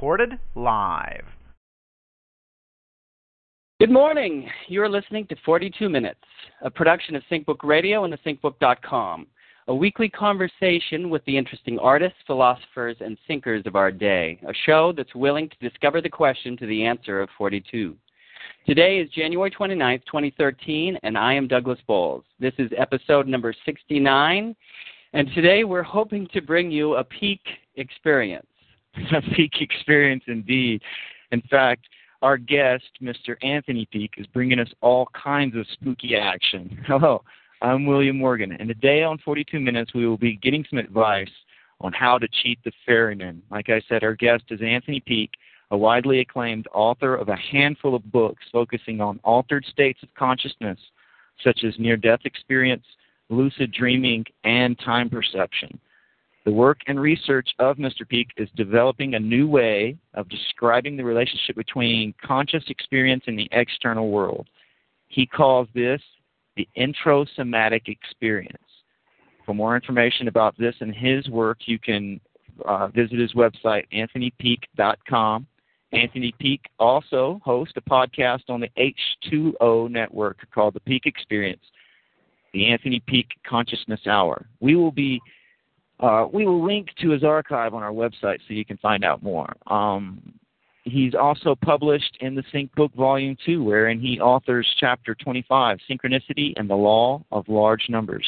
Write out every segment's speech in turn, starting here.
recorded live. Good morning. You are listening to 42 Minutes, a production of SyncBook Radio and thesyncbook.com, a weekly conversation with the interesting artists, philosophers, and thinkers of our day, a show that's willing to discover the question to the answer of 42. Today is January 29th, 2013, and I am Douglas Bowles. This is episode number 69, and today we're hoping to bring you a peak experience. a peak experience indeed. In fact, our guest, Mr. Anthony Peake, is bringing us all kinds of spooky action. Hello, I'm William Morgan, and today on 42 Minutes we will be getting some advice on how to cheat the ferryman. Like I said, our guest is Anthony Peake, a widely acclaimed author of a handful of books focusing on altered states of consciousness, such as near death experience, lucid dreaming, and time perception. The work and research of Mr. Peake is developing a new way of describing the relationship between conscious experience and the external world. He calls this the introsomatic experience. For more information about this and his work, you can uh, visit his website, anthonypeake.com. Anthony Peake also hosts a podcast on the H2O network called The Peak Experience, the Anthony Peake Consciousness Hour. We will be uh, we will link to his archive on our website so you can find out more. Um, he's also published in the Sync Book Volume 2, wherein he authors Chapter 25, Synchronicity and the Law of Large Numbers.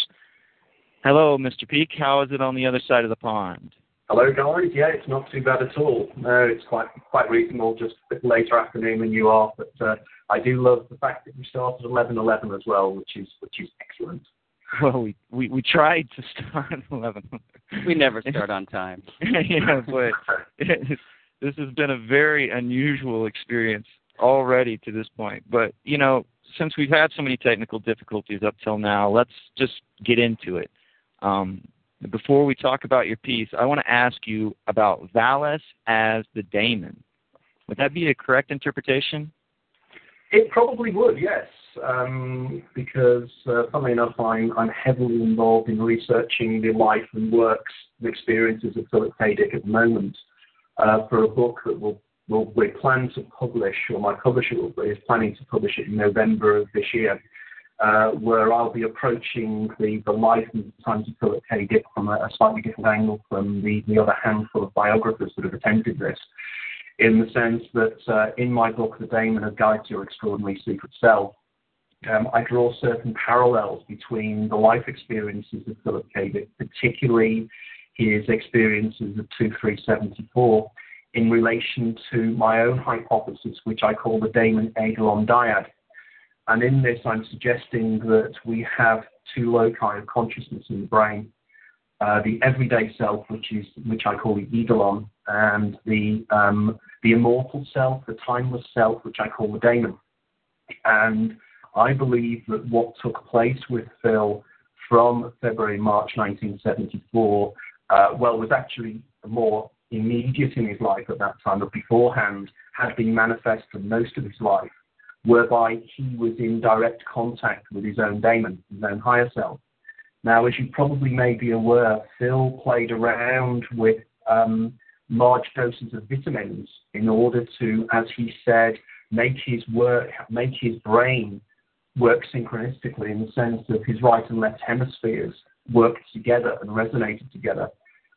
Hello, Mr. Peake. How is it on the other side of the pond? Hello, guys. Yeah, it's not too bad at all. No, it's quite quite reasonable. Just a bit later afternoon than you are, but uh, I do love the fact that you started 11:11 as well, which is which is excellent. Well, we we, we tried to start at 11. We never start on time. yeah, but this has been a very unusual experience already to this point. But you know, since we've had so many technical difficulties up till now, let's just get into it. Um, before we talk about your piece, I want to ask you about Valis as the daemon. Would that be a correct interpretation? It probably would, yes, because uh, funnily enough, I'm, I'm heavily involved in researching the life and works and experiences of Philip K. Dick at the moment uh, for a book that we plan to publish, or my publisher is planning to publish it in November of this year uh, where I'll be approaching the, life and times of Philip K. Dick from a, slightly different angle from the, the other handful of biographers that have attempted this, in the sense that in my book, The Daemon, A Guide to Your Extraordinary Secret Self, um, I draw certain parallels between the life experiences of Philip K. Dick, particularly his experiences of 2374, in relation to my own hypothesis, which I call the Daemon Eidolon dyad. And in this, I'm suggesting that we have two loci of consciousness in the brain. Uh, the everyday self, which is which I call the eidolon, and the um, the immortal self, the timeless self, which I call the daemon. And I believe that what took place with Phil from February March 1974, uh, well, was actually more immediate in his life at that time, but beforehand had been manifest for most of his life whereby he was in direct contact with his own daemon, his own higher self. Now, as you probably may be aware, Phil played around with um, large doses of vitamins in order to, as he said, make his work, make his brain work synchronistically in the sense that his right and left hemispheres worked together and resonated together.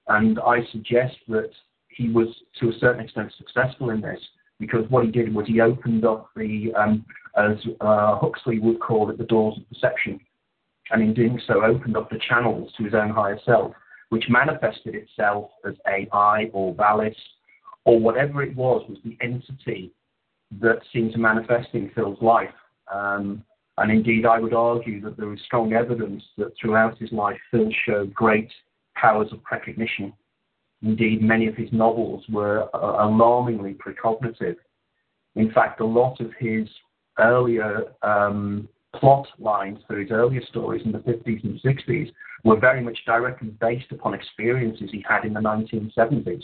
And I suggest that he was, to a certain extent, successful in this because what he did was he opened up the, um, as uh, Huxley would call it, the doors of perception, and in doing so opened up the channels to his own higher self, which manifested itself as AI or Valis or whatever it was, was the entity that seemed to manifest in Phil's life. Um, and indeed, I would argue that there is strong evidence that throughout his life, Phil showed great powers of precognition Indeed, many of his novels were uh, alarmingly precognitive. In fact, a lot of his earlier um, plot lines for his earlier stories in the 50s and 60s were very much directly based upon experiences he had in the 1970s,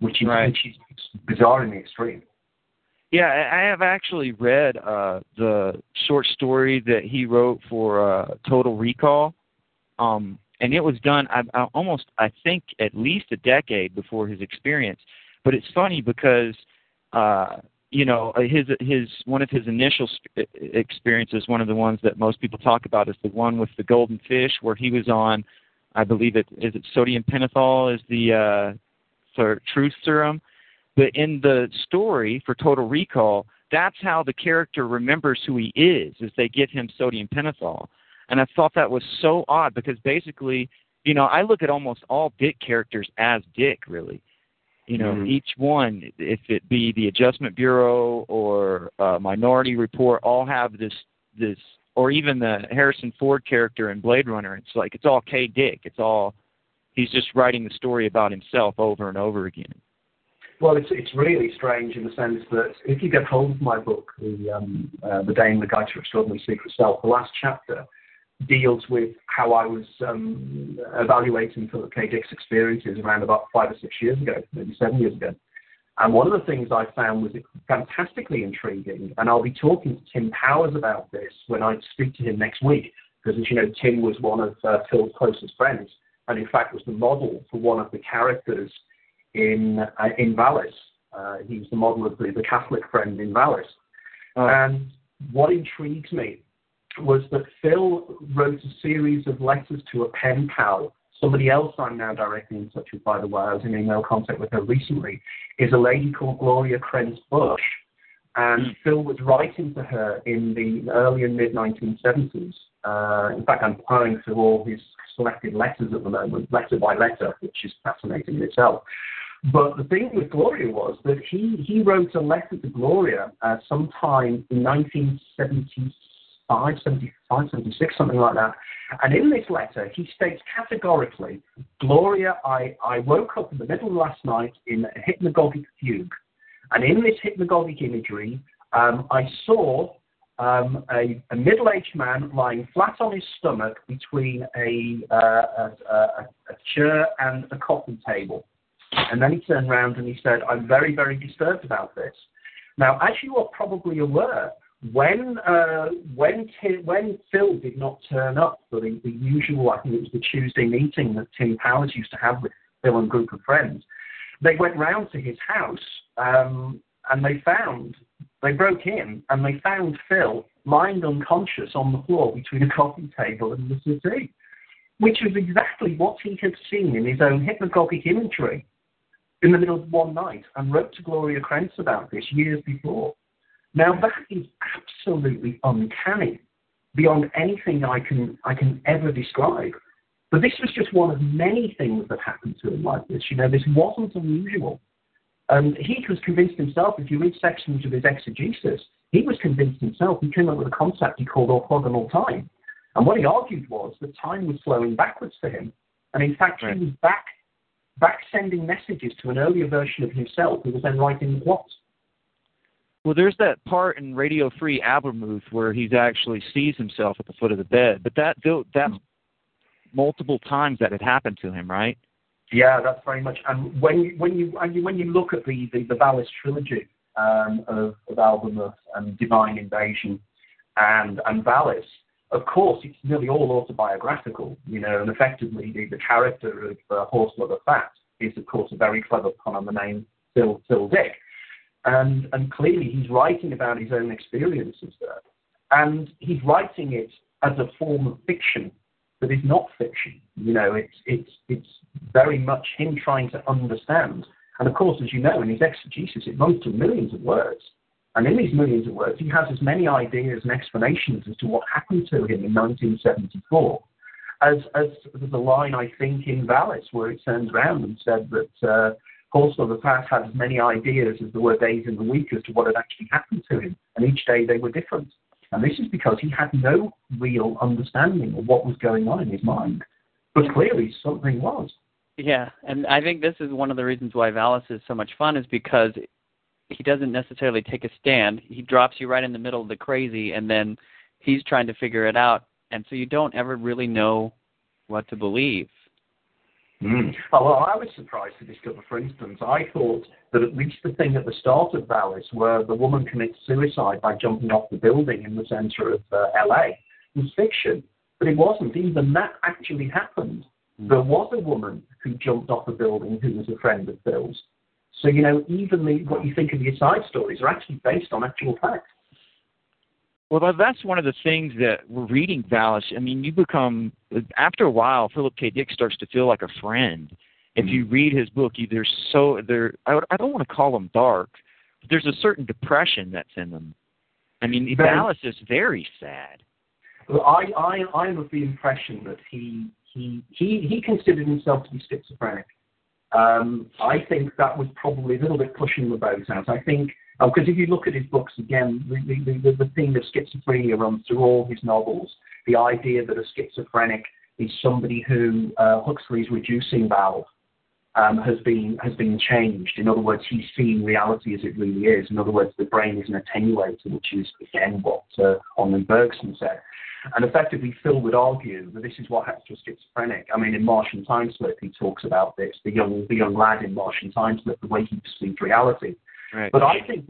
which is, right. which is bizarre in the extreme. Yeah, I have actually read uh, the short story that he wrote for uh, Total Recall. Um, and it was done I, I almost I think at least a decade before his experience. But it's funny because uh, you know his his one of his initial sp- experiences, one of the ones that most people talk about, is the one with the golden fish, where he was on. I believe it is it sodium pentothal is the uh, for truth serum. But in the story for Total Recall, that's how the character remembers who he is, is they give him sodium pentothal. And I thought that was so odd because basically, you know, I look at almost all Dick characters as Dick, really. You know, Mhm. each one, if it be the Adjustment Bureau or uh, Minority Report, all have this this, or even the Harrison Ford character in Blade Runner. It's like it's all K. Dick. It's all he's just writing the story about himself over and over again. Well, it's it's really strange in the sense that if you get hold of my book, the um, uh, the in the Guide to Extraordinary Secret Self, the last chapter deals with how I was um, evaluating Philip K. Dick's experiences around about five or six years ago, maybe seven years ago. And one of the things I found was fantastically intriguing, and I'll be talking to Tim Powers about this when I speak to him next week, because as you know, Tim was one of uh, Phil's closest friends, and in fact was the model for one of the characters in uh, in Valis. Uh, he was the model of the, the Catholic friend in Valis. Uh, And what intrigues me was that Phil wrote a series of letters to a pen pal. Somebody else I'm now directly in touch with, by the way, I was in email contact with her recently, is a lady called Gloria Krenz Bush. And Mm. Phil was writing to her in the early and mid 1970s. Uh, in fact, I'm plowing through all his selected letters at the moment, letter by letter, which is fascinating in itself. But the thing with Gloria was that he, he wrote a letter to Gloria uh, sometime in 1975, 75, 76, something like that. And in this letter, he states categorically, Gloria, I, I woke up in the middle of last night in a hypnagogic fugue. And in this hypnagogic imagery, um, I saw um, a, a middle-aged man lying flat on his stomach between a, uh, a, a, a chair and a coffee table. And then he turned around and he said, I'm very, very disturbed about this. Now, as you are probably aware, when uh, when Tim, when Phil did not turn up for the, the usual, I think it was the Tuesday meeting that Tim Powers used to have with Phil and group of friends, they went round to his house um, and they found they broke in and they found Phil lying unconscious on the floor between a coffee table and the settee, which was exactly what he had seen in his own hypnagogic imagery in the middle of one night and wrote to Gloria Krenz about this years before. Now that is absolutely uncanny, beyond anything I can I can ever describe. But this was just one of many things that happened to him like this. You know, this wasn't unusual. And he was convinced himself, if you read sections of his exegesis, he was convinced himself, he came up with a concept he called orthogonal time. And what he argued was that time was flowing backwards for him. And in fact, Right. he was back, back sending messages to an earlier version of himself who was then writing the plot. Well, there's that part in Radio Free Albemuth where he actually sees himself at the foot of the bed, but that that's multiple times that had happened to him, right? Yeah, that's very much. And when you when you and you, when you look at the the, the Valis trilogy um, of of Albemuth and Divine Invasion and and Valis, of course, it's nearly all autobiographical. You know, and effectively the, the character of uh, Horselover Fat is of course a very clever pun on the name Phil Phil Dick, and and clearly he's writing about his own experiences there, and he's writing it as a form of fiction that is not fiction. You know, it's it's it's very much him trying to understand. And of course, as you know, in his exegesis, it runs to millions of words. And in these millions of words, he has as many ideas and explanations as to what happened to him in 1974 as as a line I think in Valis where it turns around and said that uh, of the past had as many ideas as there were days in the week as to what had actually happened to him, and each day they were different. And this is because he had no real understanding of what was going on in his mind. But clearly something was. Yeah, and I think this is one of the reasons why Valis is so much fun is because he doesn't necessarily take a stand. He drops you right in the middle of the crazy, and then he's trying to figure it out, and so you don't ever really know what to believe. Mm. Oh, well, I was surprised to discover, for instance, I thought that at least the thing at the start of Valis, where the woman commits suicide by jumping off the building in the centre of uh, LA, was fiction. But it wasn't. Even that actually happened. There was a woman who jumped off a building who was a friend of Phil's. So, you know, even the, what you think of the side stories are actually based on actual facts. Well, that's one of the things that we're reading Valis. I mean, you become after a while, Philip K. Dick starts to feel like a friend. If you Mm-hmm. read his book, you, there's so there. I, I don't want to call them dark, but there's a certain depression that's in them. I mean, Very- Valis is very sad. Well, I, I, I'm of the impression that he, he, he, he considered himself to be schizophrenic. Um, I think that was probably a little bit pushing the boat out. I think, because if you look at his books again, the, the, the, the theme of schizophrenia runs through all his novels. The idea that a schizophrenic is somebody who uh, Huxley's reducing valve um, has been has been changed. In other words, he's seeing reality as it really is. In other words, the brain is an attenuator, which is again what uh, Bergson said. And effectively, Phil would argue that this is what happens to a schizophrenic. I mean, in Martian Time Slip, he talks about this. The young the young lad in Martian Time Slip, the way he perceives reality. Right. But I think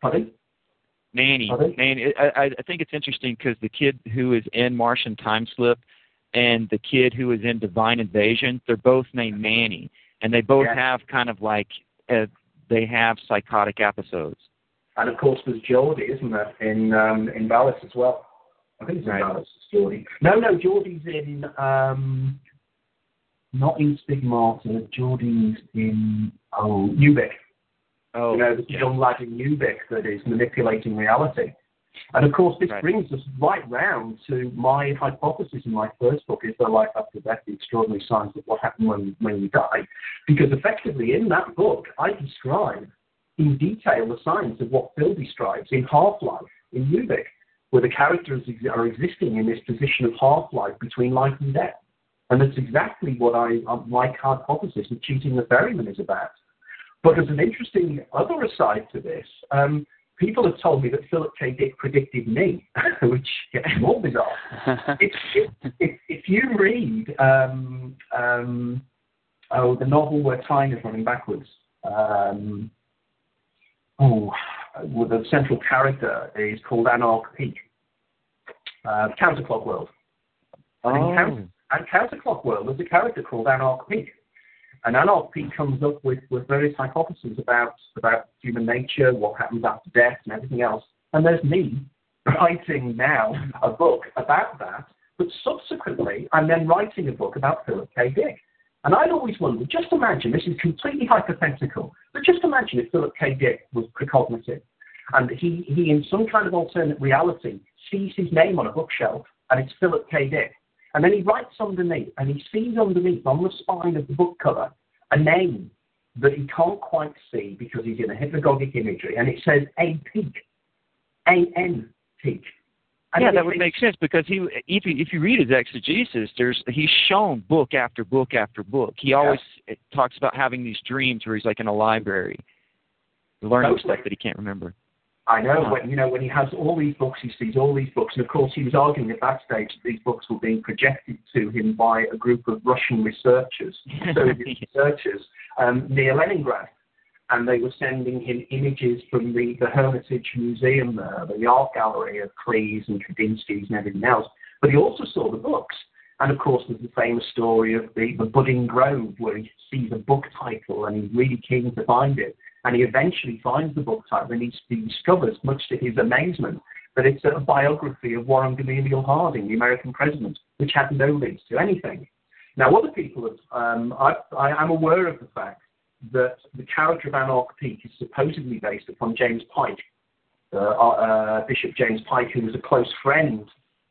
pardon? Manny, Pardon? Manny. I, I I think it's interesting because the kid who is in Martian Time Slip and the kid who is in Divine Invasion, they're both named Manny, and they both Yeah. have kind of like uh, they have psychotic episodes. And of course, there's Jory, isn't there, in um, in Valis as well? I think it's in Right. Jory. No, no, Jory's in um, not in Stigmata. Jory's in oh Ubik. Oh, you know, yeah. young lad in Ubik that is manipulating reality. And of course, this Right. brings us right round to my hypothesis in my first book, Is There Life After Death, The Extraordinary Signs of What Happened When, when We Die? Because effectively in that book, I describe in detail the signs of what Phil describes in Half-Life in Ubik, where the characters ex- are existing in this position of half-life between life and death. And that's exactly what I, uh, my hypothesis of cheating the ferryman is about. But as an interesting other aside to this, um, people have told me that Philip K. Dick predicted me, which gets more bizarre. If, if, if, if you read um, um, oh, the novel where time is running backwards, um, oh, well, the central character is called Anarch Peak, uh, Counterclock World. And Counter- and Counterclock World, there's a character called Anarch Peak. And Anarch Peak comes up with, with various hypotheses about, about human nature, what happens after death, and everything else. And there's me writing now a book about that, but subsequently I'm then writing a book about Philip K. Dick. And I'd always wondered, just imagine, this is completely hypothetical, but just imagine if Philip K. Dick was precognitive and he, he in some kind of alternate reality sees his name on a bookshelf and it's Philip K. Dick. And then he writes underneath, and he sees underneath on the spine of the book cover a name that he can't quite see because he's in a hypnagogic imagery, and it says A Peak, A N Peak. And yeah, that would make sense because he, if you if you read his exegesis, there's he's shown book after book after book. He always talks about having these dreams where he's like in a library, learning Totally. stuff that he can't remember. I know Huh. when you know when he has all these books, he sees all these books, and of course he was arguing at that stage that these books were being projected to him by a group of Russian researchers, Soviet researchers um, near Leningrad, and they were sending him images from the, the Hermitage Museum there, the art gallery of Klee's and Kandinsky's and everything else. But he also saw the books. And of course, there's the famous story of the, the Budding Grove, where he sees a book title and he's really keen to find it. And he eventually finds the book title and he, he discovers, much to his amazement, that it's a biography of Warren Gamaliel Harding, the American president, which had no links to anything. Now, other people have, um, I, I am aware of the fact that the character of Anarch Peak is supposedly based upon James Pike, uh, uh, Bishop James Pike, who was a close friend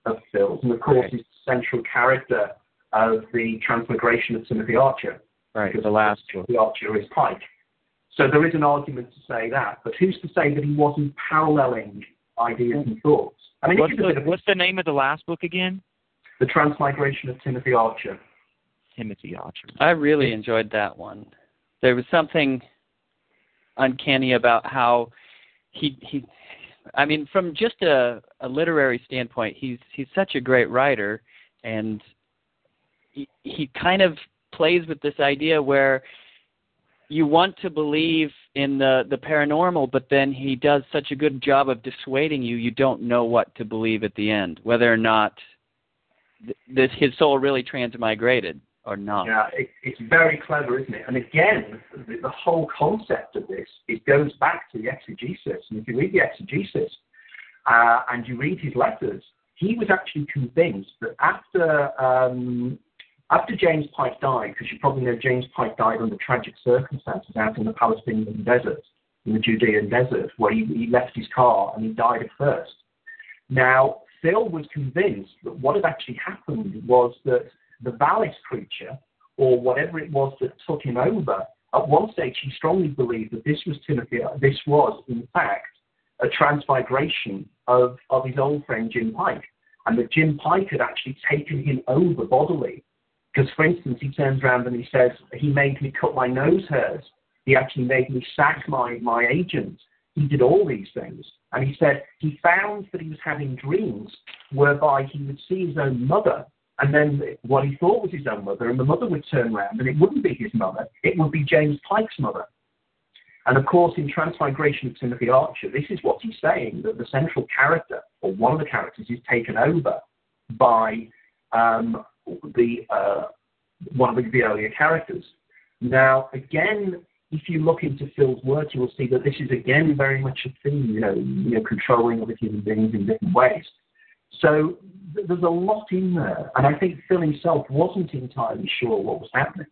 of Phil's, and of course Right. is the central character of the Transmigration of Timothy Archer. Right, because the last book. Timothy Archer is Pike. So there is an argument to say that, but who's to say that he wasn't paralleling ideas and thoughts? I mean, What's it is a the what's the name of the last book again? the Transmigration of Timothy Archer. Timothy Archer. I really enjoyed that one. There was something uncanny about how he he I mean from just a, a literary standpoint he's he's such a great writer and he, he kind of plays with this idea where you want to believe in the the paranormal but then he does such a good job of dissuading you you don't know what to believe at the end whether or not th- this his soul really transmigrated or not. Yeah, it, it's very clever, isn't it? And again, the, the, whole concept of this it goes back to the exegesis. And if you read the exegesis uh, and you read his letters, he was actually convinced that after um, after James Pike died, because you probably know James Pike died under tragic circumstances out in the Palestinian desert, in the Judean desert, where he, he left his car and he died of thirst. Now, Phil was convinced that what had actually happened was that the Valis creature, or whatever it was that took him over, at one stage he strongly believed that this was Timothy, this was, in fact, a transmigration of, of his old friend Jim Pike, and that Jim Pike had actually taken him over bodily. Because, for instance, he turns around and he says, he made me cut my nose hairs. He actually made me sack my, my agent. He did all these things. And he said he found that he was having dreams whereby he would see his own mother and then what he thought was his own mother, and the mother would turn around and it wouldn't be his mother, it would be James Pike's mother. And of course, in Transmigration of Timothy Archer, this is what he's saying that the central character, or one of the characters, is taken over by um, the uh, one of the earlier characters. Now, again, if you look into Phil's work, you will see that this is again very much a theme, you know, you know, controlling other human beings in different ways. So th- there's a lot in there, and I think Phil himself wasn't entirely sure what was happening.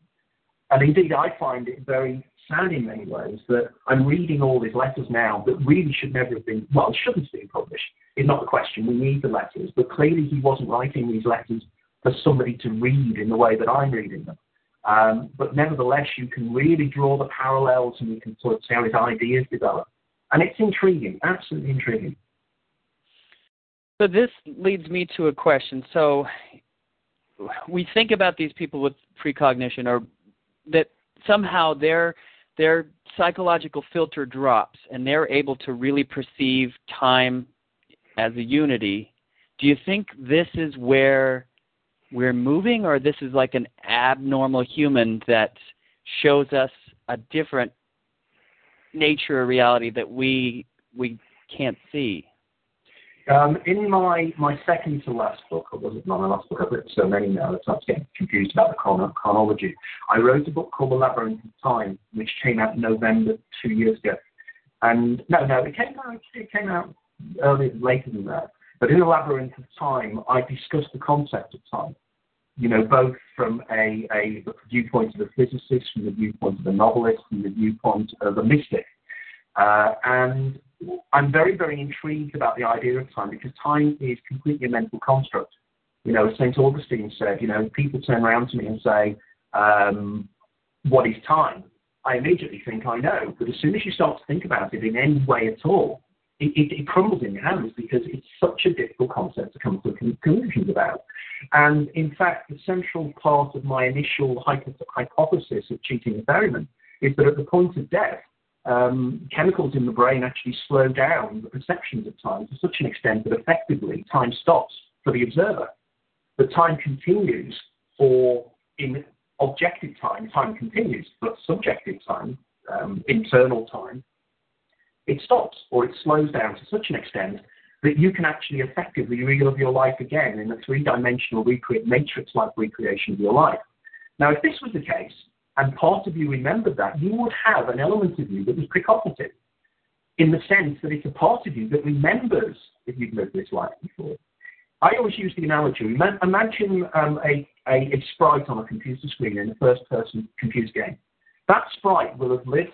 And indeed, I find it very sad in many ways that I'm reading all these letters now that really should never have been, well, shouldn't have been published. It's not the question. We need the letters, but clearly he wasn't writing these letters for somebody to read in the way that I'm reading them. Um, but nevertheless, you can really draw the parallels and you can sort of see how his ideas develop. And it's intriguing, absolutely intriguing. So this leads me to a question. So we think about these people with precognition or that somehow their their psychological filter drops and they're able to really perceive time as a unity. Do you think this is where we're moving, or this is like an abnormal human that shows us a different nature of reality that we we can't see? Um, in my, my second to last book, or was it not my last book? I've written so many now that I'm getting confused about the chron- chronology. I wrote a book called The Labyrinth of Time, which came out in November two years ago. And no, no, it came out it came out earlier, later than that. But in the labyrinth of time, I discussed the concept of time. You know, both from a, a viewpoint of the physicist, from the viewpoint of the novelist, from the viewpoint of the mystic. Uh, and I'm very, very intrigued about the idea of time because time is completely a mental construct. You know, St. Augustine said, you know, people turn around to me and say, um, what is time? I immediately think I know. But as soon as you start to think about it in any way at all, it, it, it, crumbles in your hands because it's such a difficult concept to come to conclusions about. And in fact, the central part of my initial hypothesis of cheating ferryman is that at the point of death, chemicals in the brain actually slow down the perceptions of time to such an extent that effectively time stops for the observer. The time continues for, in objective time, time continues, but subjective time, um, internal time, it stops or it slows down to such an extent that you can actually effectively relive your life again in a three-dimensional recreate matrix-like recreation of your life. Now, if this was the case, and part of you remembered that, you would have an element of you that was precognitive, in the sense that it's a part of you that remembers if you've lived this life before. I always use the analogy. Imagine um, a, a, a sprite on a computer screen in a first-person computer game. That sprite will have lived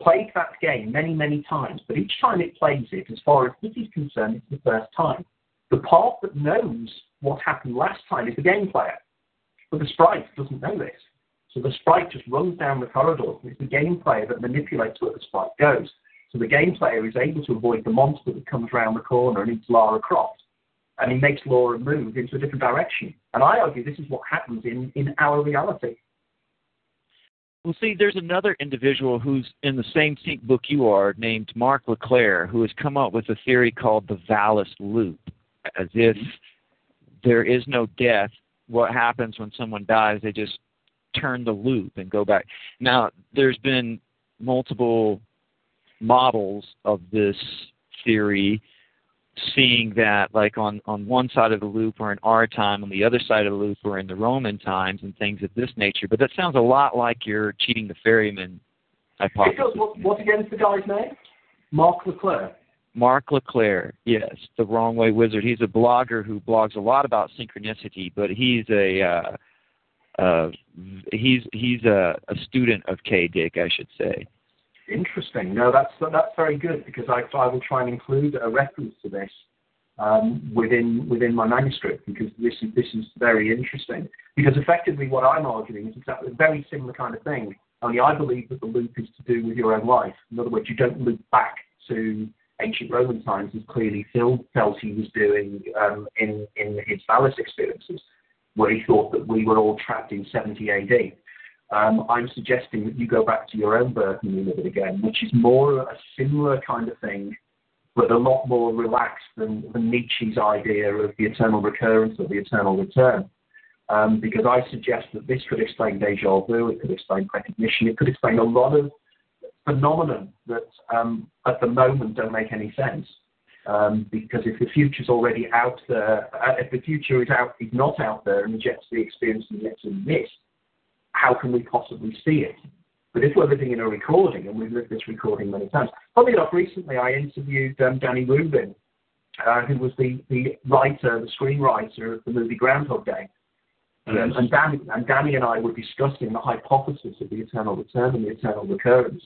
played that game many, many times, but each time it plays it, as far as it is concerned, it's the first time. The part that knows what happened last time is the game player, but the sprite doesn't know this. So the sprite just runs down the corridor. it's the game player that manipulates where the sprite goes. So the game player is able to avoid the monster that comes around the corner and eats Lara Croft. And he makes Laura move into a different direction. And I argue this is what happens in, in our reality. Well, see, there's another individual who's in the same sync book you are, named Mark LeClaire, who has come up with a theory called the Valis loop, as if there is no death. What happens when someone dies? They just turn the loop and go back. Now, there's been multiple models of this theory. seeing that like on on one side of the loop we're in our time, on the other side of the loop we're in the Roman times, and things of this nature. But that sounds a lot like you're cheating the ferryman hypothesis. What, what again is the guy's name? Mark Leclerc. Mark Leclerc, yes, the Wrong Way Wizard. He's a blogger who blogs a lot about synchronicity, but he's a uh, uh, he's he's a, a student of K. Dick, I should say. Interesting. No, that's that's very good because I, I will try and include a reference to this um, within within my manuscript because this is this is very interesting. Because effectively, what I'm arguing is exactly a very similar kind of thing. Only I believe that the loop is to do with your own life. In other words, you don't loop back to ancient Roman times, as clearly Phil felt he was doing um, in in his Valis experiences, where he thought that we were all trapped in 70 AD. Um, I'm suggesting that you go back to your own birth and live it again, which is more a similar kind of thing, but a lot more relaxed than, than Nietzsche's idea of the eternal recurrence or the eternal return. Um, because I suggest that this could explain deja vu, it could explain recognition, it could explain a lot of phenomena that um, at the moment don't make any sense. Um, because if the future's already out there, uh, if the future is out, is not out there, and yet to be experienced and yet to exist, how can we possibly see it? But if we're living in a recording, and we've lived this recording many times, funny enough, recently I interviewed um, Danny Rubin, uh, who was the, the writer, the screenwriter of the movie Groundhog Day. Um, and, Danny, and Danny and I were discussing the hypothesis of the eternal return and the eternal recurrence.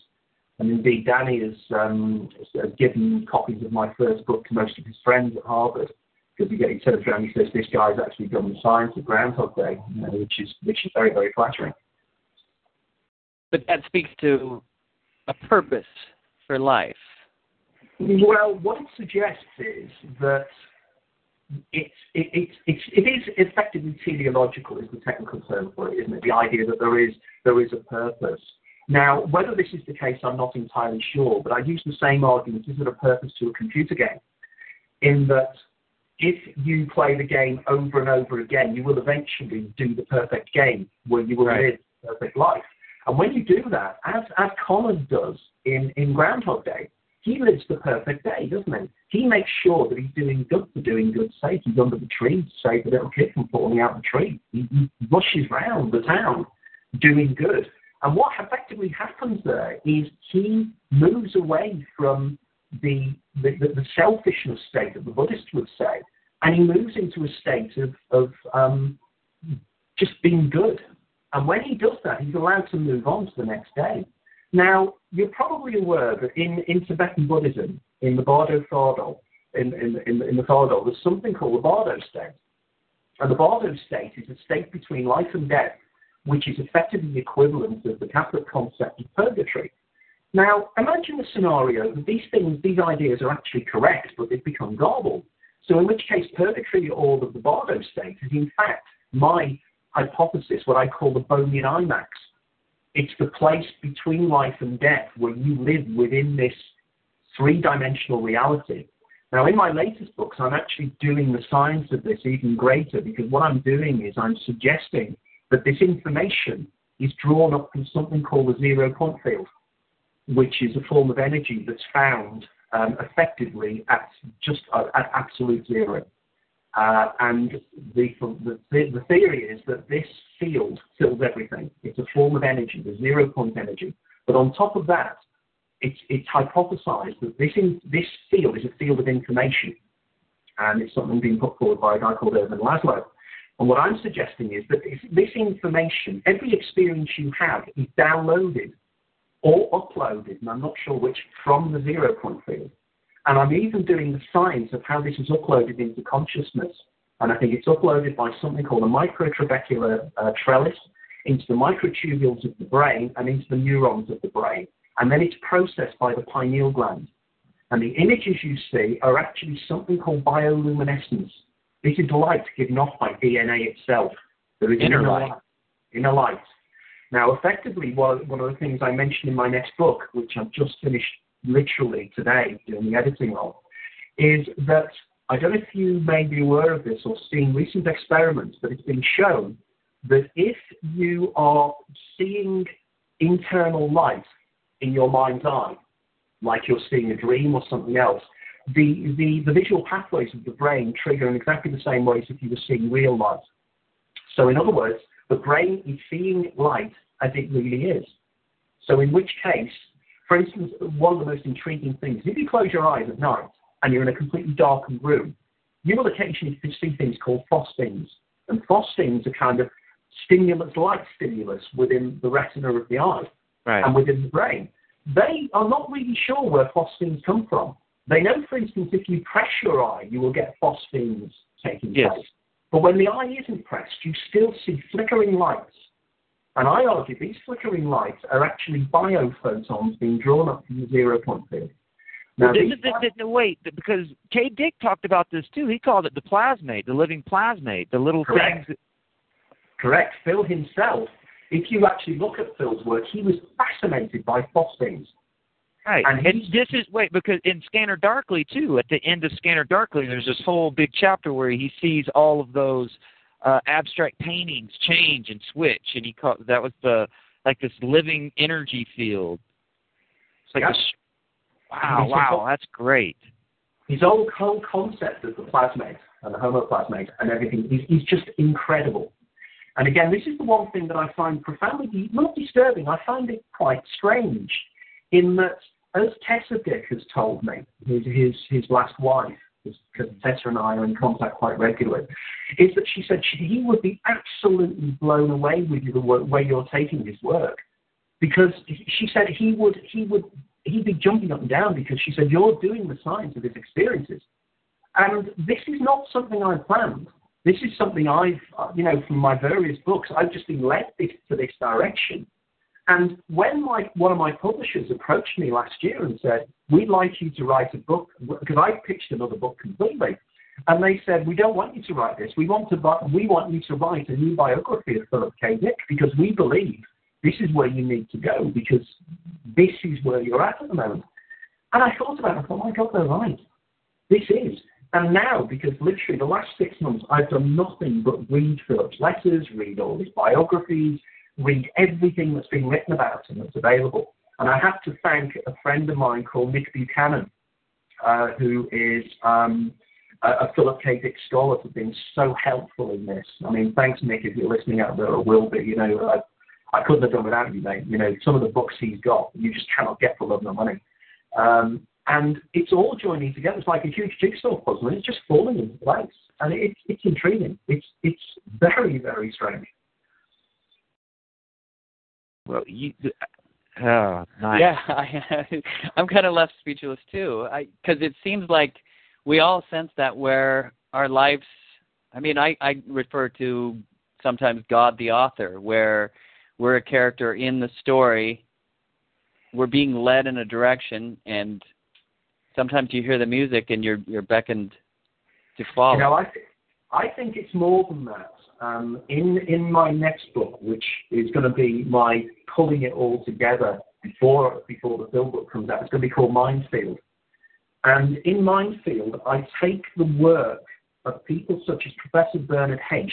And indeed, Danny has, um, has given copies of my first book to most of his friends at Harvard because he, he turns around and he says this guy's actually done the science of Groundhog Day, you know, which is which is very very flattering. But that speaks to a purpose for life. Well, what it suggests is that it's, it, it's, it's, it is effectively teleological, is the technical term for it, isn't it? The idea that there is, there is a purpose. Now, whether this is the case, I'm not entirely sure, but I use the same argument. Is there a purpose to a computer game? In that if you play the game over and over again, you will eventually do the perfect game where you will right. live the perfect life. And when you do that, as, as Connor does in, in Groundhog Day, he lives the perfect day, doesn't he? He makes sure that he's doing good for doing good's sake. He's under the tree to save the little kid from falling out of the tree. He, he rushes round the town doing good. And what effectively happens there is he moves away from the, the, the, selfishness state that the Buddhists would say, and he moves into a state of, of um, just being good. And when he does that, he's allowed to move on to the next day. Now, you're probably aware that in, in Tibetan Buddhism, in the Bardo Thodol, in, in, in, in the Thodol, there's something called the Bardo state. And the Bardo state is a state between life and death, which is effectively the equivalent of the Catholic concept of purgatory. Now, imagine the scenario that these things, these ideas are actually correct, but they've become garbled. So in which case, purgatory or the Bardo state is in fact my hypothesis, what I call the Bohmian IMAX. It's the place between life and death where you live within this three-dimensional reality. Now, in my latest books, I'm actually doing the science of this even greater because what I'm doing is I'm suggesting that this information is drawn up from something called the zero point field which is a form of energy that's found um, effectively at just uh, at absolute zero. Uh, and the, the, the theory is that this field fills everything. It's a form of energy, the zero point energy. But on top of that, it's, it's hypothesized that this, in, this field is a field of information. And it's something being put forward by a guy called Ervin Laszlo. And what I'm suggesting is that this information, every experience you have, is downloaded or uploaded, and I'm not sure which, from the zero point field. And I'm even doing the science of how this is uploaded into consciousness. And I think it's uploaded by something called a microtrabecular uh, trellis into the microtubules of the brain and into the neurons of the brain. And then it's processed by the pineal gland. And the images you see are actually something called bioluminescence. This is light given off by DNA itself. There is inner, light. light. Inner light. Now, effectively, one of the things I mentioned in my next book, which I've just finished literally today doing the editing of, is that I don't know if you may be aware of this or seen recent experiments, but it's been shown that if you are seeing internal light in your mind's eye, like you're seeing a dream or something else, the, the, the visual pathways of the brain trigger in exactly the same ways if you were seeing real light. So, in other words, the brain is seeing light as it really is. So, in which case, for instance, one of the most intriguing things, if you close your eyes at night and you're in a completely darkened room, you will occasionally see things called phosphenes. And phosphenes are kind of stimulus, light stimulus within the retina of the eye right. and within the brain. They are not really sure where phosphenes come from. They know, for instance, if you press your eye, you will get phosphenes taking yes. place. But when the eye isn't pressed, you still see flickering lights. And I argue these flickering lights are actually biophotons being drawn up from the zero point field. Now, this, this, this, wait, because K. Dick talked about this too. He called it the plasmate, the living plasmate, the little Correct. things. Correct. Phil himself, if you actually look at Phil's work, he was fascinated by phosphenes. Right. And, this is wait because in Scanner Darkly too, at the end of Scanner Darkly, there's this whole big chapter where he sees all of those uh, abstract paintings change and switch, and he called that was the like this living energy field. It's like Yep. wow, wow, that's great. his whole, whole concept of the plasmate and the homoplasmate and everything is, is just incredible. And again, this is the one thing that I find profoundly not disturbing. I find it quite strange, in that as Tessa Dick has told me, his his, his last wife, because Tessa and I are in contact quite regularly, is that she said she, he would be absolutely blown away with you the way you're taking his work, because she said he would he would he'd be jumping up and down because she said you're doing the science of his experiences, and this is not something I planned. This is something I've, uh, you know, from my various books, I've just been led this, to this direction. And when my, one of my publishers approached me last year and said, we'd like you to write a book, because I pitched another book completely, and they said, we don't want you to write this. We want, to, we want you to write a new biography of Philip K. Dick because we believe this is where you need to go because this is where you're at at the moment. And I thought about it, I thought, my God, they're right. This is. And now, because literally the last six months, I've done nothing but read Philip's letters, read all his biographies, read everything that's been written about him that's available. And I have to thank a friend of mine called Nick Buchanan, uh, who is um, a, a Philip K. Dick scholar for being so helpful in this. I mean, thanks, Nick, if you're listening out there, or will be. You know, I, I couldn't have done without you, mate. You know, some of the books he's got, you just cannot get for love nor money. Um, and it's all joining together. It's like a huge jigsaw puzzle, and it's just falling into place. And it's it's intriguing. It's it's very very strange. Well, you. Oh, nice. Yeah, I, I'm kind of left speechless too, because it seems like we all sense that where our lives. I mean, I I refer to sometimes God the author, where we're a character in the story. We're being led in a direction, and sometimes you hear the music and you're you're beckoned to follow. You know, I th- I think it's more than that. Um, in in my next book, which is going to be my pulling it all together before before the film book comes out, it's going to be called Mindfield. And in Mindfield, I take the work of people such as Professor Bernard Haisch,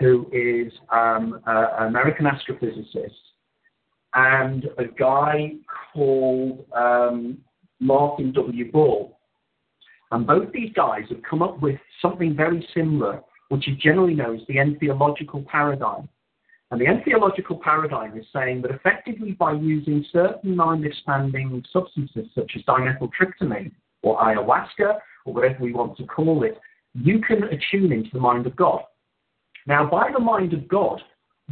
who is um, an American astrophysicist, and a guy called um, Martin W. Ball. And both these guys have come up with something very similar, which is generally known as the entheological paradigm. And the entheological paradigm is saying that effectively by using certain mind expanding substances such as dimethyltryptamine or ayahuasca or whatever we want to call it, you can attune into the mind of God. Now, by the mind of God,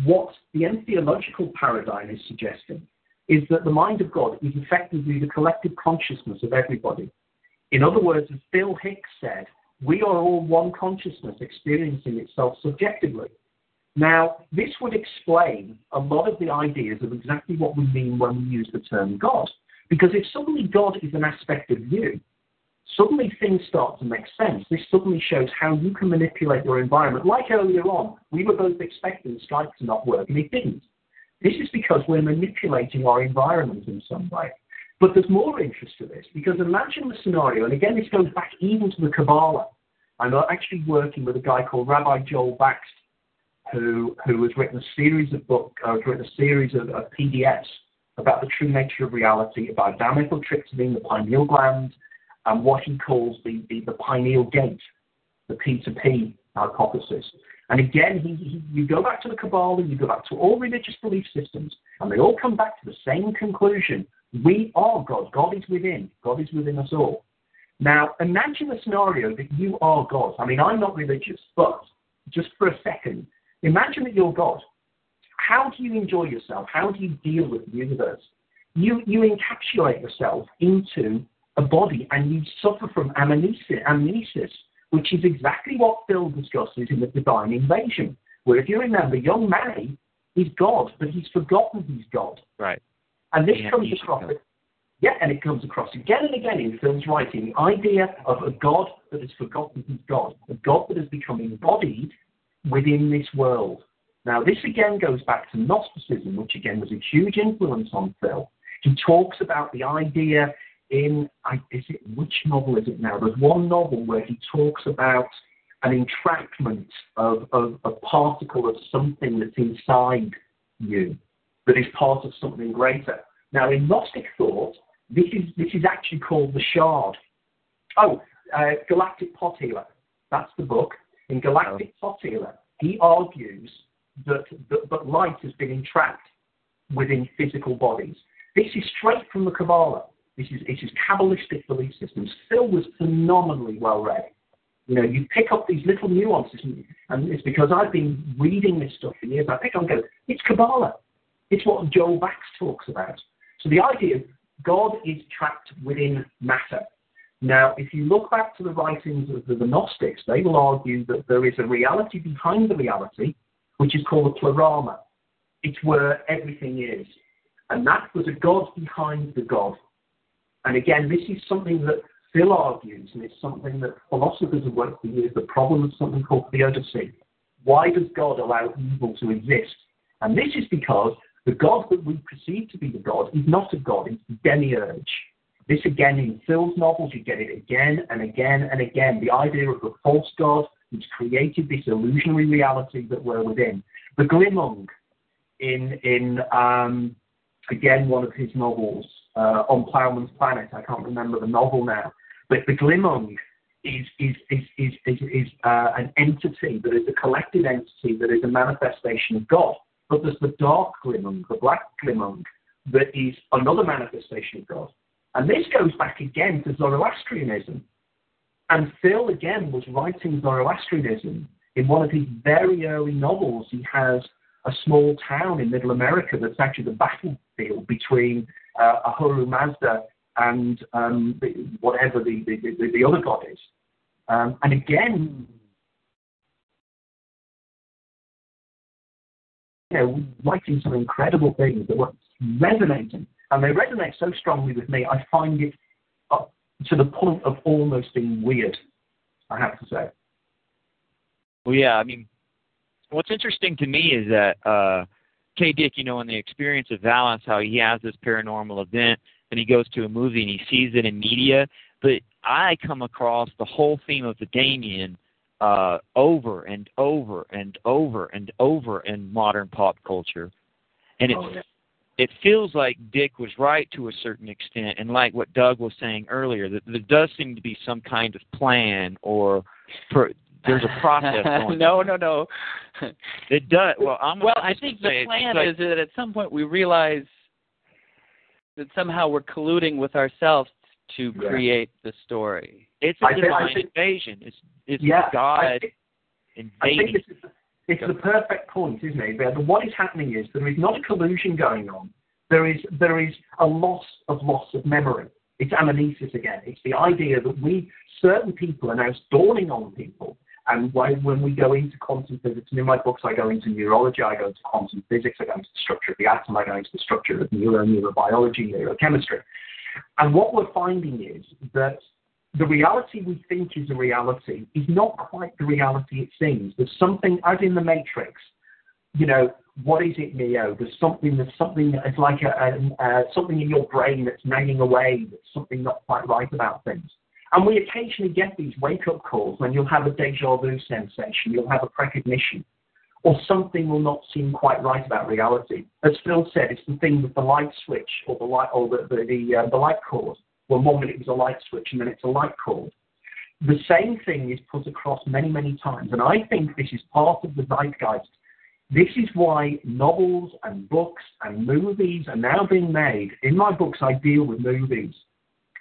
what the entheological paradigm is suggesting is that the mind of God is effectively the collective consciousness of everybody. In other words, as Bill Hicks said, we are all one consciousness experiencing itself subjectively. Now, this would explain a lot of the ideas of exactly what we mean when we use the term God. Because if suddenly God is an aspect of you, suddenly things start to make sense. This suddenly shows how you can manipulate your environment. Like earlier on, we were both expecting Skype to not work, and it didn't. This is because we're manipulating our environment in some way. But there's more interest to this because imagine the scenario, and again, this goes back even to the Kabbalah. I'm actually working with a guy called Rabbi Joel Bakst, who who has written a series of books, uh, written a series of, of PDFs about the true nature of reality, about dimethyltryptamine, the pineal gland, and what he calls the, the, the pineal gate, the P2P hypothesis. And again, he, he, you go back to the Kabbalah, you go back to all religious belief systems, and they all come back to the same conclusion. We are God. God is within. God is within us all. Now, imagine a scenario that you are God. I mean, I'm not religious, but just for a second, imagine that you're God. How do you enjoy yourself? How do you deal with the universe? You, you encapsulate yourself into a body and you suffer from amnesia, amnesis, which is exactly what Phil discusses in the Divine Invasion, where if you remember, young Manny is God, but he's forgotten he's God. Right. And this comes across. Yeah, and it comes across again and again in Phil's writing the idea of a God that has forgotten he's God, a God that has become embodied within this world. Now, this again goes back to Gnosticism, which again was a huge influence on Phil. He talks about the idea in, is it, which novel is it now? There's one novel where he talks about an entrapment of, of a particle of something that's inside you that is part of something greater. Now, in Gnostic thought, this is, this is actually called the shard. Oh, uh, Galactic Pot Healer. That's the book. In Galactic oh. Pot Healer, he argues that, that, that light has been entrapped within physical bodies. This is straight from the Kabbalah. This is, this is Kabbalistic belief systems. Phil was phenomenally well read. You know, you pick up these little nuances, and, and it's because I've been reading this stuff for years. I pick on go, it's Kabbalah. It's what Joel Bakst talks about. So the idea of God is trapped within matter. Now, if you look back to the writings of the, the Gnostics, they will argue that there is a reality behind the reality, which is called a pleroma. It's where everything is. And that was a God behind the God. And again, this is something that Phil argues, and it's something that philosophers have worked for years, the problem of something called theodicy. Why does God allow evil to exist? And this is because the God that we perceive to be the God is not a God, it's the demiurge. This again in Phil's novels, you get it again and again and again. The idea of the false God who's created this illusionary reality that we're within. The Glimmung in, in um, again, one of his novels, uh, On Plowman's Planet, I can't remember the novel now, but the Glimmung is, is, is, is, is, is uh, an entity that is a collective entity that is a manifestation of God. But there's the dark Glimmung, the black Glimmung, that is another manifestation of God. And this goes back again to Zoroastrianism. And Phil, again, was writing Zoroastrianism. In one of his very early novels, he has a small town in middle America that's actually the battlefield between uh, Ahura Mazda and um, the, whatever the, the, the, the, other god is. Um, and again, you know, writing some incredible things that were resonating. And they resonate so strongly with me, I find it up to the point of almost being weird, I have to say. Well, yeah, I mean, what's interesting to me is that uh, K. Dick, you know, in the experience of VALIS, how he has this paranormal event, and he goes to a movie and he sees it in media. But I come across the whole theme of the Damien uh, over and over and over and over in modern pop culture, and it's. Oh, yeah. It feels like Dick was right to a certain extent, and like what Doug was saying earlier, that there does seem to be some kind of plan or per, there's a process going. no, no, no. It does. Well, I'm well. I think the plan like, is that at some point we realize that somehow we're colluding with ourselves to yeah. create the story. It's a I divine think, invasion. It's it's yeah, God I think, invading. I think it's, it's the perfect point, isn't it? But what is happening is there is not a collusion going on. There is there is a loss of loss of memory. It's amnesis again. It's the idea that we certain people are now dawning on people. And when, when we go into quantum physics, and in my books I go into neurology, I go into quantum physics, I go into the structure of the atom, I go into the structure of neuro, neurobiology, neurochemistry. And what we're finding is that the reality we think is a reality is not quite the reality it seems. There's something, as in the Matrix, you know, what is it, Neo? There's something, there's something it's like a, a, a, something in your brain that's nagging away, that's something not quite right about things. And we occasionally get these wake up calls when you'll have a deja vu sensation, you'll have a precognition, or something will not seem quite right about reality. As Phil said, it's the thing with the light switch or the light or the the, the, uh, the light cord Well, one minute it was a light switch and then it's a light cord. The same thing is put across many, many times. And I think this is part of the zeitgeist. This is why novels and books and movies are now being made. In my books, I deal with movies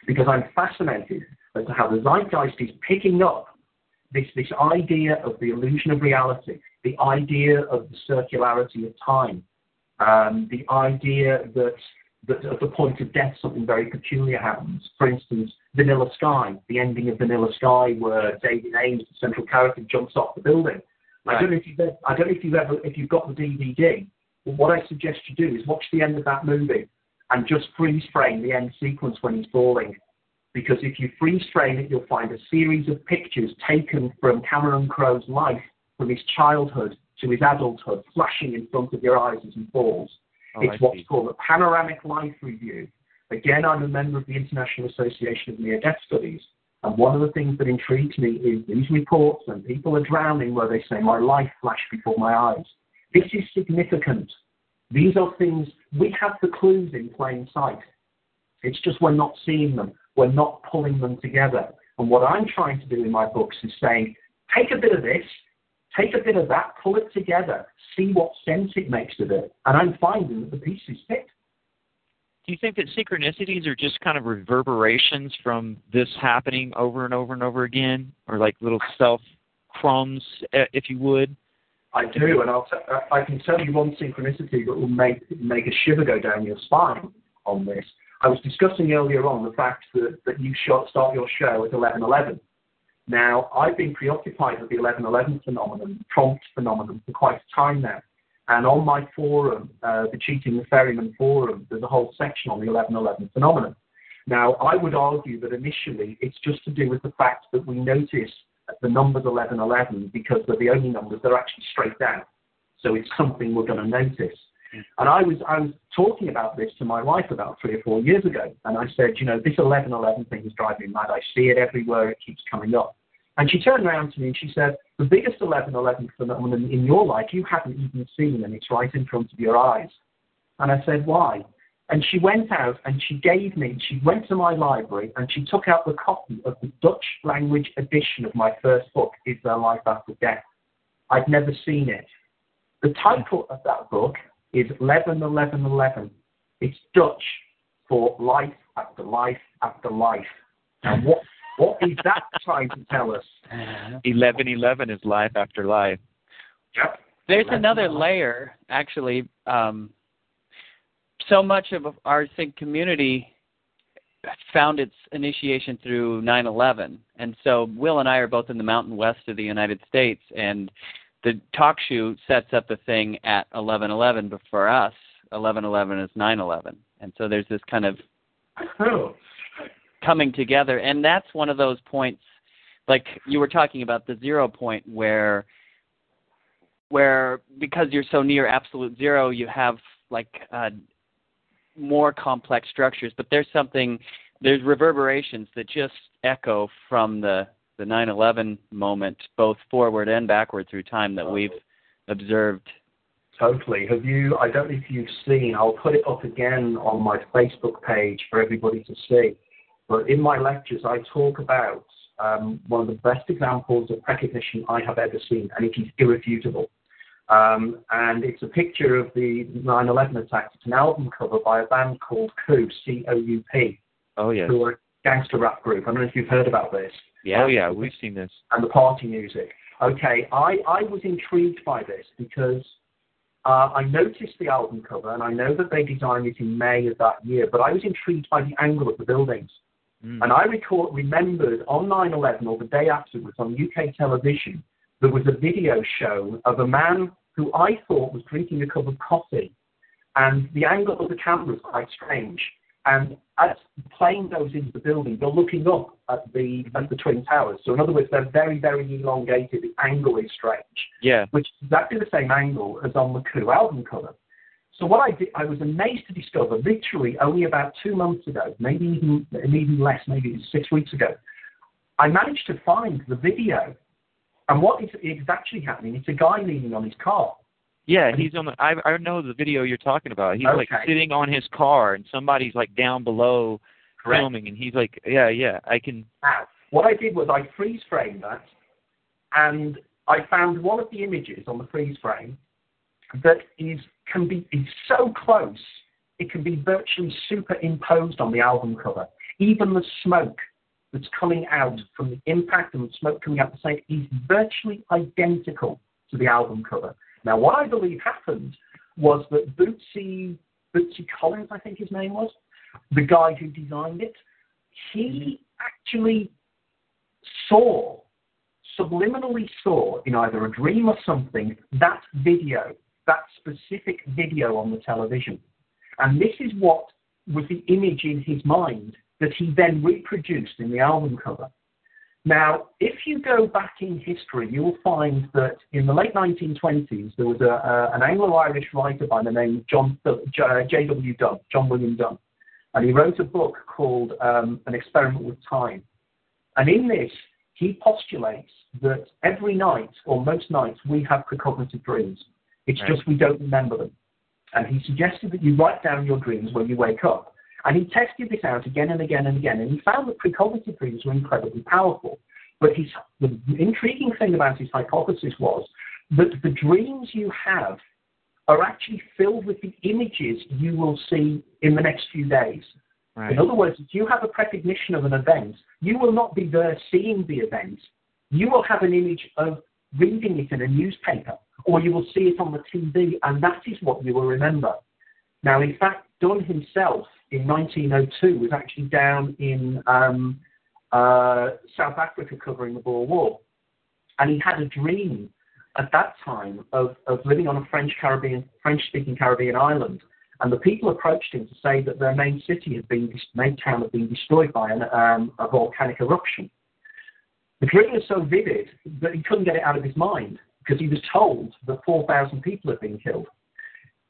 because I'm fascinated as to how the zeitgeist is picking up this, this idea of the illusion of reality, the idea of the circularity of time, um, the idea that, that at the point of death something very peculiar happens. For instance, Vanilla Sky, the ending of Vanilla Sky, where David Ames, the central character, jumps off the building. Right. I don't know if you've ever, I don't know if you've ever if you've got the DVD. But what I suggest you do is watch the end of that movie and just freeze frame the end sequence when he's falling because if you freeze frame it, you'll find a series of pictures taken from Cameron Crowe's life from his childhood to his adulthood, flashing in front of your eyes as he falls. Oh, it's what's called a panoramic life review. Again, I'm a member of the International Association of Near Death Studies. And one of the things that intrigues me is these reports when people are drowning where they say, My life flashed before my eyes. This is significant. These are things, we have the clues in plain sight. It's just we're not seeing them. We're not pulling them together. And what I'm trying to do in my books is saying, take a bit of this, take a bit of that, pull it together, see what sense it makes of it. And I'm finding that the pieces fit. Do you think that synchronicities are just kind of reverberations from this happening over and over and over again, or like little self crumbs, if you would? I do, and I'll t- I can tell you one synchronicity that will make make a shiver go down your spine on this. I was discussing earlier on the fact that, that you start your show at 11.11. Now, I've been preoccupied with the 11.11 phenomenon, prompt phenomenon, for quite a time now. And on my forum, uh, the Cheating the Ferryman forum, there's a whole section on the 11.11 phenomenon. Now, I would argue that initially it's just to do with the fact that we notice the numbers 1111 because they're the only numbers that are actually straight down. So it's something we're going to notice. And I was I was talking about this to my wife about three or four years ago, and I said, you know, this 1111 thing is driving me mad. I see it everywhere. It keeps coming up. And she turned around to me and she said, the biggest 1111 phenomenon in your life you haven't even seen, and it's right in front of your eyes. And I said, why? And she went out and she gave me, she went to my library and she took out the copy of the Dutch language edition of my first book, Is There Life After Death? I'd never seen it. The title of that book is 11 11 11. It's Dutch for life after life after life. And what what is that trying to tell us? 11 11 is life after life. Yep. There's another layer, actually. Um, so much of our sync community found its initiation through 9/11, and so Will and I are both in the Mountain West of the United States, and the talk show sets up the thing at 11:11, but for us, 11:11 is 9/11, and so there's this kind of coming together, and that's one of those points, like you were talking about the zero point, where where because you're so near absolute zero, you have like uh, more complex structures, but there's something, there's reverberations that just echo from the the 9/11 moment, both forward and backward through time that we've observed. Totally. Have you? I don't know if you've seen. I'll put it up again on my Facebook page for everybody to see. But in my lectures, I talk about um, one of the best examples of precognition I have ever seen, and it is irrefutable. Um, and it's a picture of the 9/11 attacks. It's an album cover by a band called Coup, C-O-U-P. Oh yeah. Who are a gangster rap group. I don't know if you've heard about this. Yeah. Oh yeah, we've seen this. And the party music. Okay, I, I was intrigued by this because uh, I noticed the album cover and I know that they designed it in May of that year, but I was intrigued by the angle of the buildings. Mm. And I record, remembered on 9 11 or the day afterwards on UK television, there was a video shown of a man who I thought was drinking a cup of coffee. And the angle of the camera was quite strange. And as the plane goes into the building, they're looking up at the at the twin towers. So in other words, they're very very elongated. The angle is strange. Yeah. Which is exactly the same angle as on the Coup album cover. So what I did, I was amazed to discover, literally only about two months ago, maybe even even less, maybe six weeks ago, I managed to find the video. And what is, is actually happening? It's a guy leaning on his car. Yeah, he's on the. I I know the video you're talking about. He's okay. like sitting on his car, and somebody's like down below, Correct. filming, and he's like, "Yeah, yeah, I can." Now, what I did was I freeze framed that, and I found one of the images on the freeze frame that is can be is so close it can be virtually superimposed on the album cover. Even the smoke that's coming out from the impact and the smoke coming out the side is virtually identical to the album cover. Now, what I believe happened was that Bootsy Bootsy Collins, I think his name was, the guy who designed it, he actually saw, subliminally saw in either a dream or something, that video, that specific video on the television. And this is what was the image in his mind that he then reproduced in the album cover. Now, if you go back in history, you'll find that in the late 1920s, there was a, a, an Anglo-Irish writer by the name of John J.W. Dunne, John William Dunne, and he wrote a book called um, An Experiment with Time. And in this, he postulates that every night, or most nights, we have precognitive dreams. It's right. just we don't remember them. And he suggested that you write down your dreams when you wake up. And he tested this out again and again and again, and he found that precognitive dreams were incredibly powerful. But his, the intriguing thing about his hypothesis was that the dreams you have are actually filled with the images you will see in the next few days. Right. In other words, if you have a precognition of an event, you will not be there seeing the event. You will have an image of reading it in a newspaper, or you will see it on the TV, and that is what you will remember. Now, in fact, Dunne himself in 1902 was actually down in um, uh, South Africa covering the Boer War. And he had a dream at that time of, of living on a French Caribbean, French-speaking Caribbean island. And the people approached him to say that their main city had been, main town had been destroyed by an, um, a volcanic eruption. The dream was so vivid that he couldn't get it out of his mind because he was told that 4,000 people had been killed.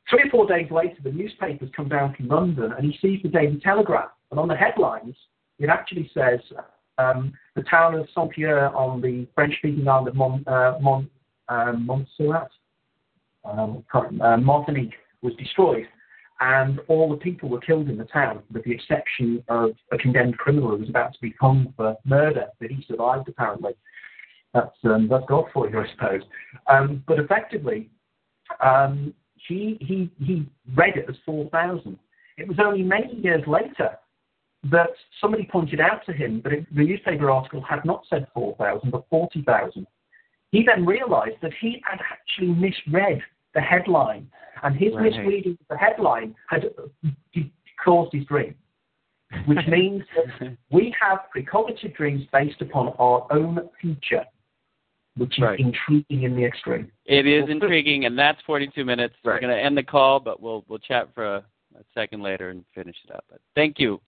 Three or four days later, the newspapers come down from London and he sees the Daily Telegraph. And on the headlines, it actually says um, the town of Saint Pierre on the French speaking island of Mont, uh, Mont, um, Montserrat, um, uh, Martinique, was destroyed. And all the people were killed in the town, with the exception of a condemned criminal who was about to be hung for murder, but he survived apparently. That's, um, that's God for you, I suppose. Um, but effectively, um, he, he, he read it as 4,000. It was only many years later that somebody pointed out to him that it, the newspaper article had not said 4,000 but 40,000. He then realized that he had actually misread the headline, and his right. misreading of the headline had caused his dream. Which means that we have precognitive dreams based upon our own future which is right. intriguing in the extreme. It is intriguing, and that's 42 minutes. Right. We're going to end the call, but we'll we'll chat for a, a second later and finish it up. But thank you.